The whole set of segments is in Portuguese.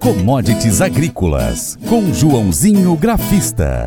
Commodities Agrícolas, com Joãozinho Grafista.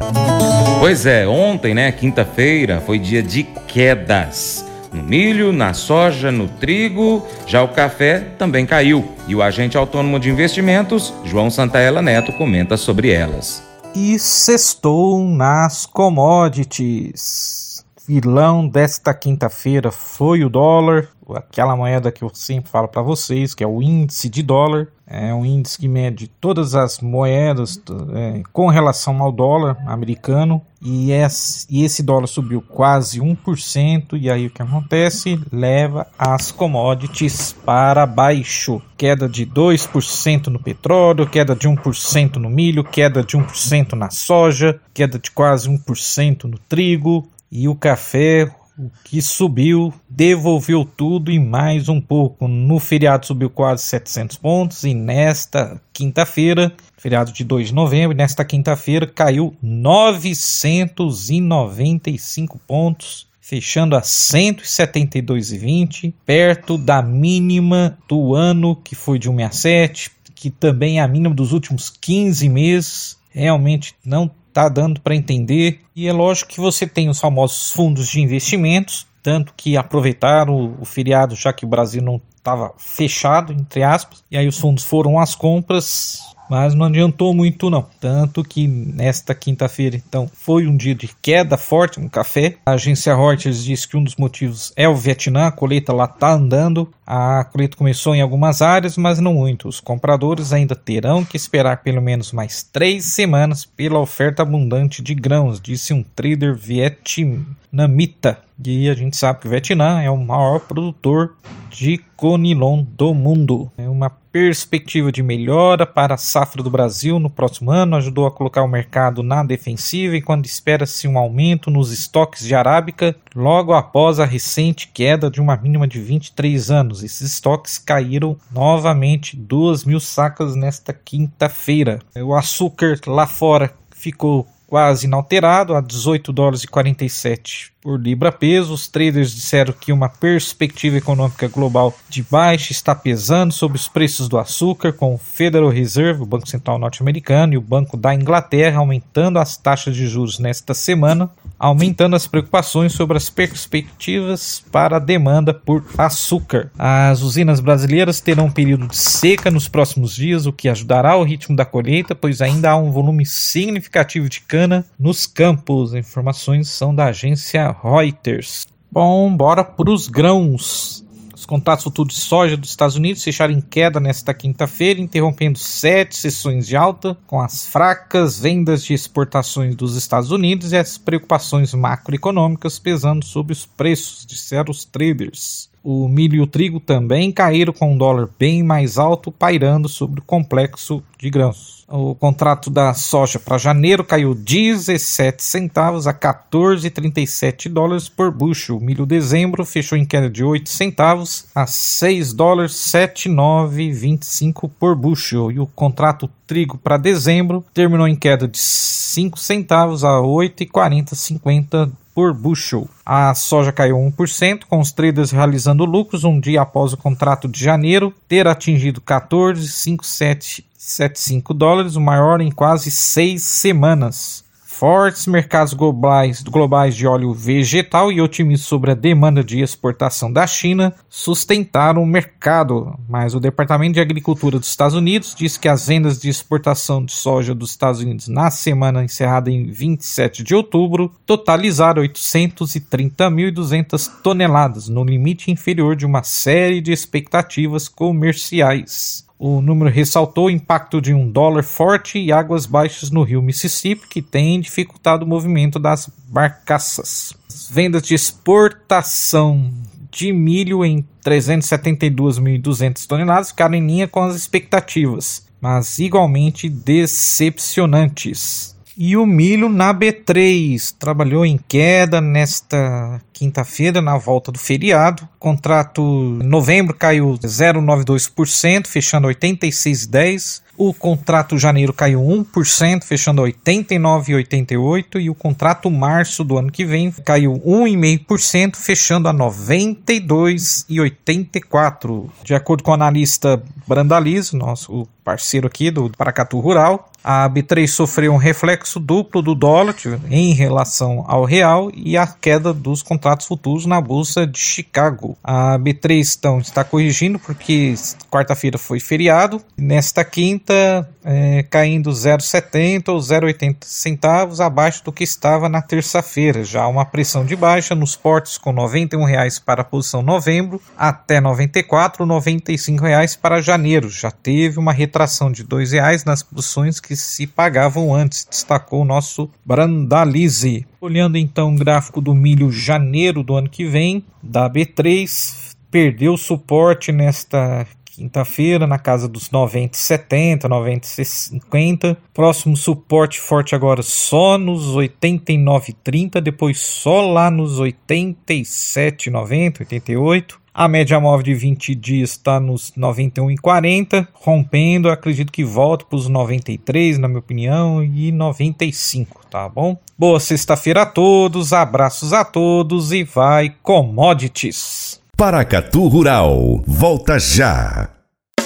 Pois é, ontem, né, quinta-feira, foi dia de quedas. No milho, na soja, no trigo, já o café também caiu. E o agente autônomo de investimentos, João Santaella Neto, comenta sobre elas. E sextou nas commodities. Vilão desta quinta-feira foi o dólar, aquela moeda que eu sempre falo para vocês, que é o índice de dólar. É um índice que mede todas as moedas é, com relação ao dólar americano. E esse, e esse dólar subiu quase 1%. E aí o que acontece? Leva as commodities para baixo. Queda de 2% no petróleo, queda de 1% no milho, queda de 1% na soja, queda de quase 1% no trigo. E o café, o que subiu, devolveu tudo e mais um pouco. No feriado subiu quase 700 pontos e nesta quinta-feira, feriado de 2 de novembro, nesta quinta-feira caiu 995 pontos, fechando a 172,20, perto da mínima do ano que foi de 167, que também é a mínima dos últimos 15 meses. Realmente não tá dando para entender. E é lógico que você tem os famosos fundos de investimentos, tanto que aproveitaram o, feriado já que o Brasil não estava fechado, entre aspas, e aí os fundos foram às compras, mas não adiantou muito não. Tanto que nesta quinta-feira, então, foi um dia de queda forte no café. A agência Reuters diz que um dos motivos é o Vietnã, a colheita lá está andando. A colheita começou em algumas áreas, mas não muito. Os compradores ainda terão que esperar pelo menos mais três semanas pela oferta abundante de grãos, disse um trader vietnamita. E a gente sabe que o Vietnã é o maior produtor de conilon do mundo. Uma perspectiva de melhora para a safra do Brasil no próximo ano ajudou a colocar o mercado na defensiva enquanto espera-se um aumento nos estoques de arábica logo após a recente queda de uma mínima de 23 anos. Esses estoques caíram novamente 2 mil sacas nesta quinta-feira. O açúcar lá fora ficou quase inalterado a 18 dólares e 47 por libra peso. Os traders disseram que uma perspectiva econômica global de baixa está pesando sobre os preços do açúcar, com o Federal Reserve, o Banco Central norte-americano, e o Banco da Inglaterra aumentando as taxas de juros nesta semana, aumentando as preocupações sobre as perspectivas para a demanda por açúcar. As usinas brasileiras terão um período de seca nos próximos dias, o que ajudará o ritmo da colheita, pois ainda há um volume significativo de cana nos campos. Informações são da agência Reuters. Bom, bora para os grãos. Os contratos futuros de soja dos Estados Unidos fecharam em queda nesta quinta-feira, interrompendo sete sessões de alta, com as fracas vendas de exportações dos Estados Unidos e as preocupações macroeconômicas pesando sobre os preços, disseram os traders. O milho e o trigo também caíram com um dólar bem mais alto, pairando sobre o complexo de grãos. O contrato da soja para janeiro caiu 17 centavos a 14,37 dólares por bushel. O milho dezembro fechou em queda de 8 centavos a 6 dólares 7,925 por bushel. E o contrato trigo para dezembro terminou em queda de 5 centavos a 8,4050 por bushel. A soja caiu 1%, com os traders realizando lucros um dia após o contrato de janeiro ter atingido 14,5775 dólares, o maior em quase seis semanas. Fortes mercados globais, globais de óleo vegetal e otimismo sobre a demanda de exportação da China sustentaram o mercado, mas o Departamento de Agricultura dos Estados Unidos disse que as vendas de exportação de soja dos Estados Unidos na semana encerrada em 27 de outubro totalizaram 830.200 toneladas, no limite inferior de uma série de expectativas comerciais. O número ressaltou o impacto de um dólar forte e águas baixas no rio Mississippi, que tem dificultado o movimento das barcaças. As vendas de exportação de milho em 372.200 toneladas ficaram em linha com as expectativas, mas igualmente decepcionantes. E o milho na B3 trabalhou em queda nesta quinta-feira, na volta do feriado. Contrato em novembro caiu 0,92%, fechando 86,10%. O contrato janeiro caiu 1%, fechando a 89,88 e o contrato março do ano que vem caiu 1,5%, fechando a 92,84. De acordo com o analista Brandalize, nosso parceiro aqui do Paracatu Rural, a B3 sofreu um reflexo duplo do dólar em relação ao real e a queda dos contratos futuros na bolsa de Chicago. A B3 então, está corrigindo porque quarta-feira foi feriado. Nesta quinta, é, caindo 0,70 ou 0,80 centavos abaixo do que estava na terça-feira. Já uma pressão de baixa nos portos com R$ 91,00 para a posição novembro até R$ 94,95 para janeiro. Já teve uma retração de R$ 2,00 nas posições que se pagavam antes, destacou o nosso Brandalize. Olhando então o gráfico do milho janeiro do ano que vem, da B3, perdeu suporte nesta quinta-feira na casa dos 90,70, 90,50. Próximo suporte forte agora só nos 89,30, depois só lá nos 87,90, 88. A média móvel de 20 dias está nos 91,40, rompendo. Acredito que volta para os 93, na minha opinião, e 95, tá bom? Boa sexta-feira a todos, abraços a todos e vai commodities. Paracatu Rural, volta já.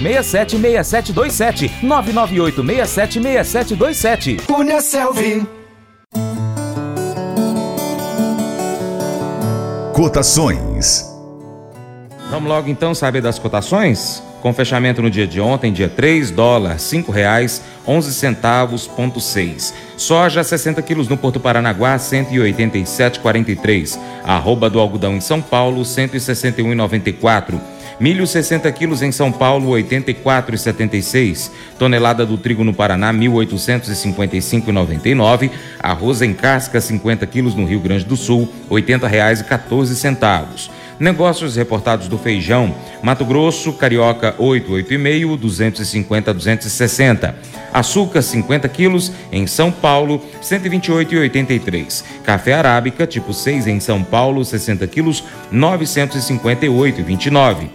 6727 998 676727. Cunha Selvi. Cotações. Vamos logo então saber das cotações? Com fechamento no dia de ontem, dia 3, dólar, R$ reais 11 centavos, ponto 6. Soja, 60 quilos no Porto Paranaguá, 187,43. Arroba do algodão em São Paulo, 161,94. Milho 60 quilos em São Paulo, 84,76. Tonelada do trigo no Paraná, 1.855,99. Arroz em casca 50 quilos no Rio Grande do Sul, R$ 80,14. Negócios reportados do feijão, Mato Grosso, Carioca 8, 8,5, 250, 260. Açúcar 50 quilos em São Paulo, 128,83. Café arábica tipo 6 em São Paulo, 60 quilos, 958,29.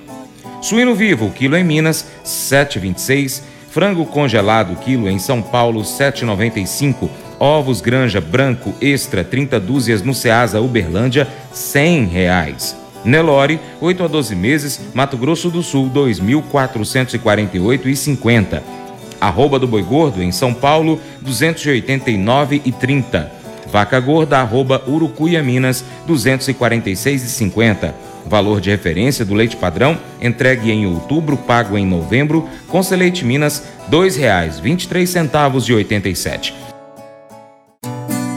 Suíno vivo, quilo em Minas, 7,26. Frango congelado, quilo em São Paulo, 7,95. Ovos Granja Branco Extra, 30 dúzias no Ceasa Uberlândia, 100 reais. Nelore, 8 a 12 meses, Mato Grosso do Sul, 2.448,50. Arroba do Boi Gordo, em São Paulo, 289,30. Vaca Gorda, arroba Urucuia, Minas, 246,50. Valor de referência do leite padrão, entregue em outubro, pago em novembro, com Leite Minas, R$ 2,23,87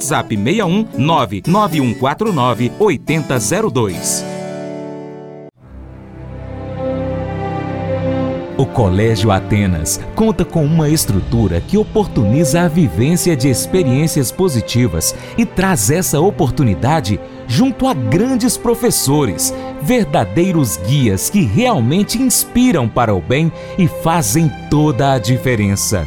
WhatsApp 61 99149 8002. O Colégio Atenas conta com uma estrutura que oportuniza a vivência de experiências positivas e traz essa oportunidade junto a grandes professores, verdadeiros guias que realmente inspiram para o bem e fazem toda a diferença.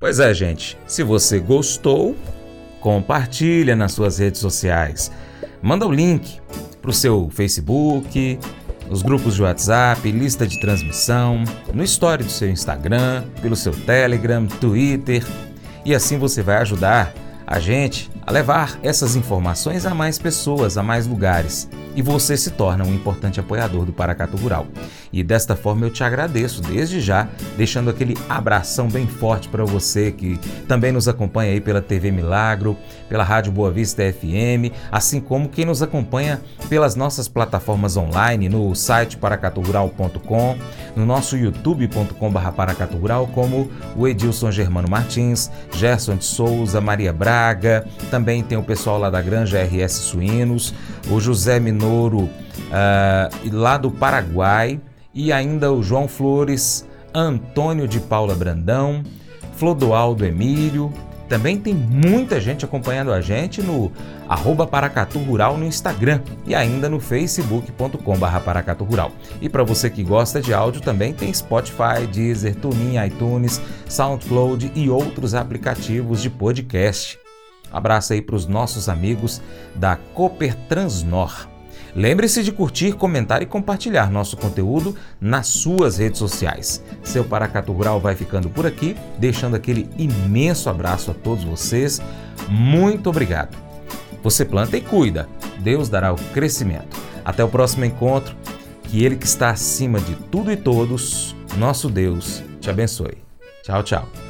pois é, gente. Se você gostou, compartilha nas suas redes sociais. Manda o link para o seu Facebook, os grupos de WhatsApp, lista de transmissão, no story do seu Instagram, pelo seu Telegram, Twitter, e assim você vai ajudar a gente a levar essas informações a mais pessoas, a mais lugares e você se torna um importante apoiador do Paracatu Rural. E desta forma eu te agradeço desde já, deixando aquele abração bem forte para você que também nos acompanha aí pela TV Milagro, pela Rádio Boa Vista FM, assim como quem nos acompanha pelas nossas plataformas online no site paracaturural.com, no nosso youtube.com/paracaturural, como o Edilson Germano Martins, Gerson de Souza, Maria Braga, também tem o pessoal lá da Granja RS Suínos, o José Minoro uh, lá do Paraguai e ainda o João Flores, Antônio de Paula Brandão, Flodoaldo Emílio. Também tem muita gente acompanhando a gente no arroba Paracatu Rural no Instagram e ainda no facebook.com Paracatu Rural. E para você que gosta de áudio também tem Spotify, Deezer, TuneIn, iTunes, SoundCloud e outros aplicativos de podcast. Abraço aí para os nossos amigos da Cooper Transnor. Lembre-se de curtir, comentar e compartilhar nosso conteúdo nas suas redes sociais. Seu Paracato Rural vai ficando por aqui, deixando aquele imenso abraço a todos vocês. Muito obrigado. Você planta e cuida, Deus dará o crescimento. Até o próximo encontro, que Ele que está acima de tudo e todos, nosso Deus, te abençoe. Tchau, tchau.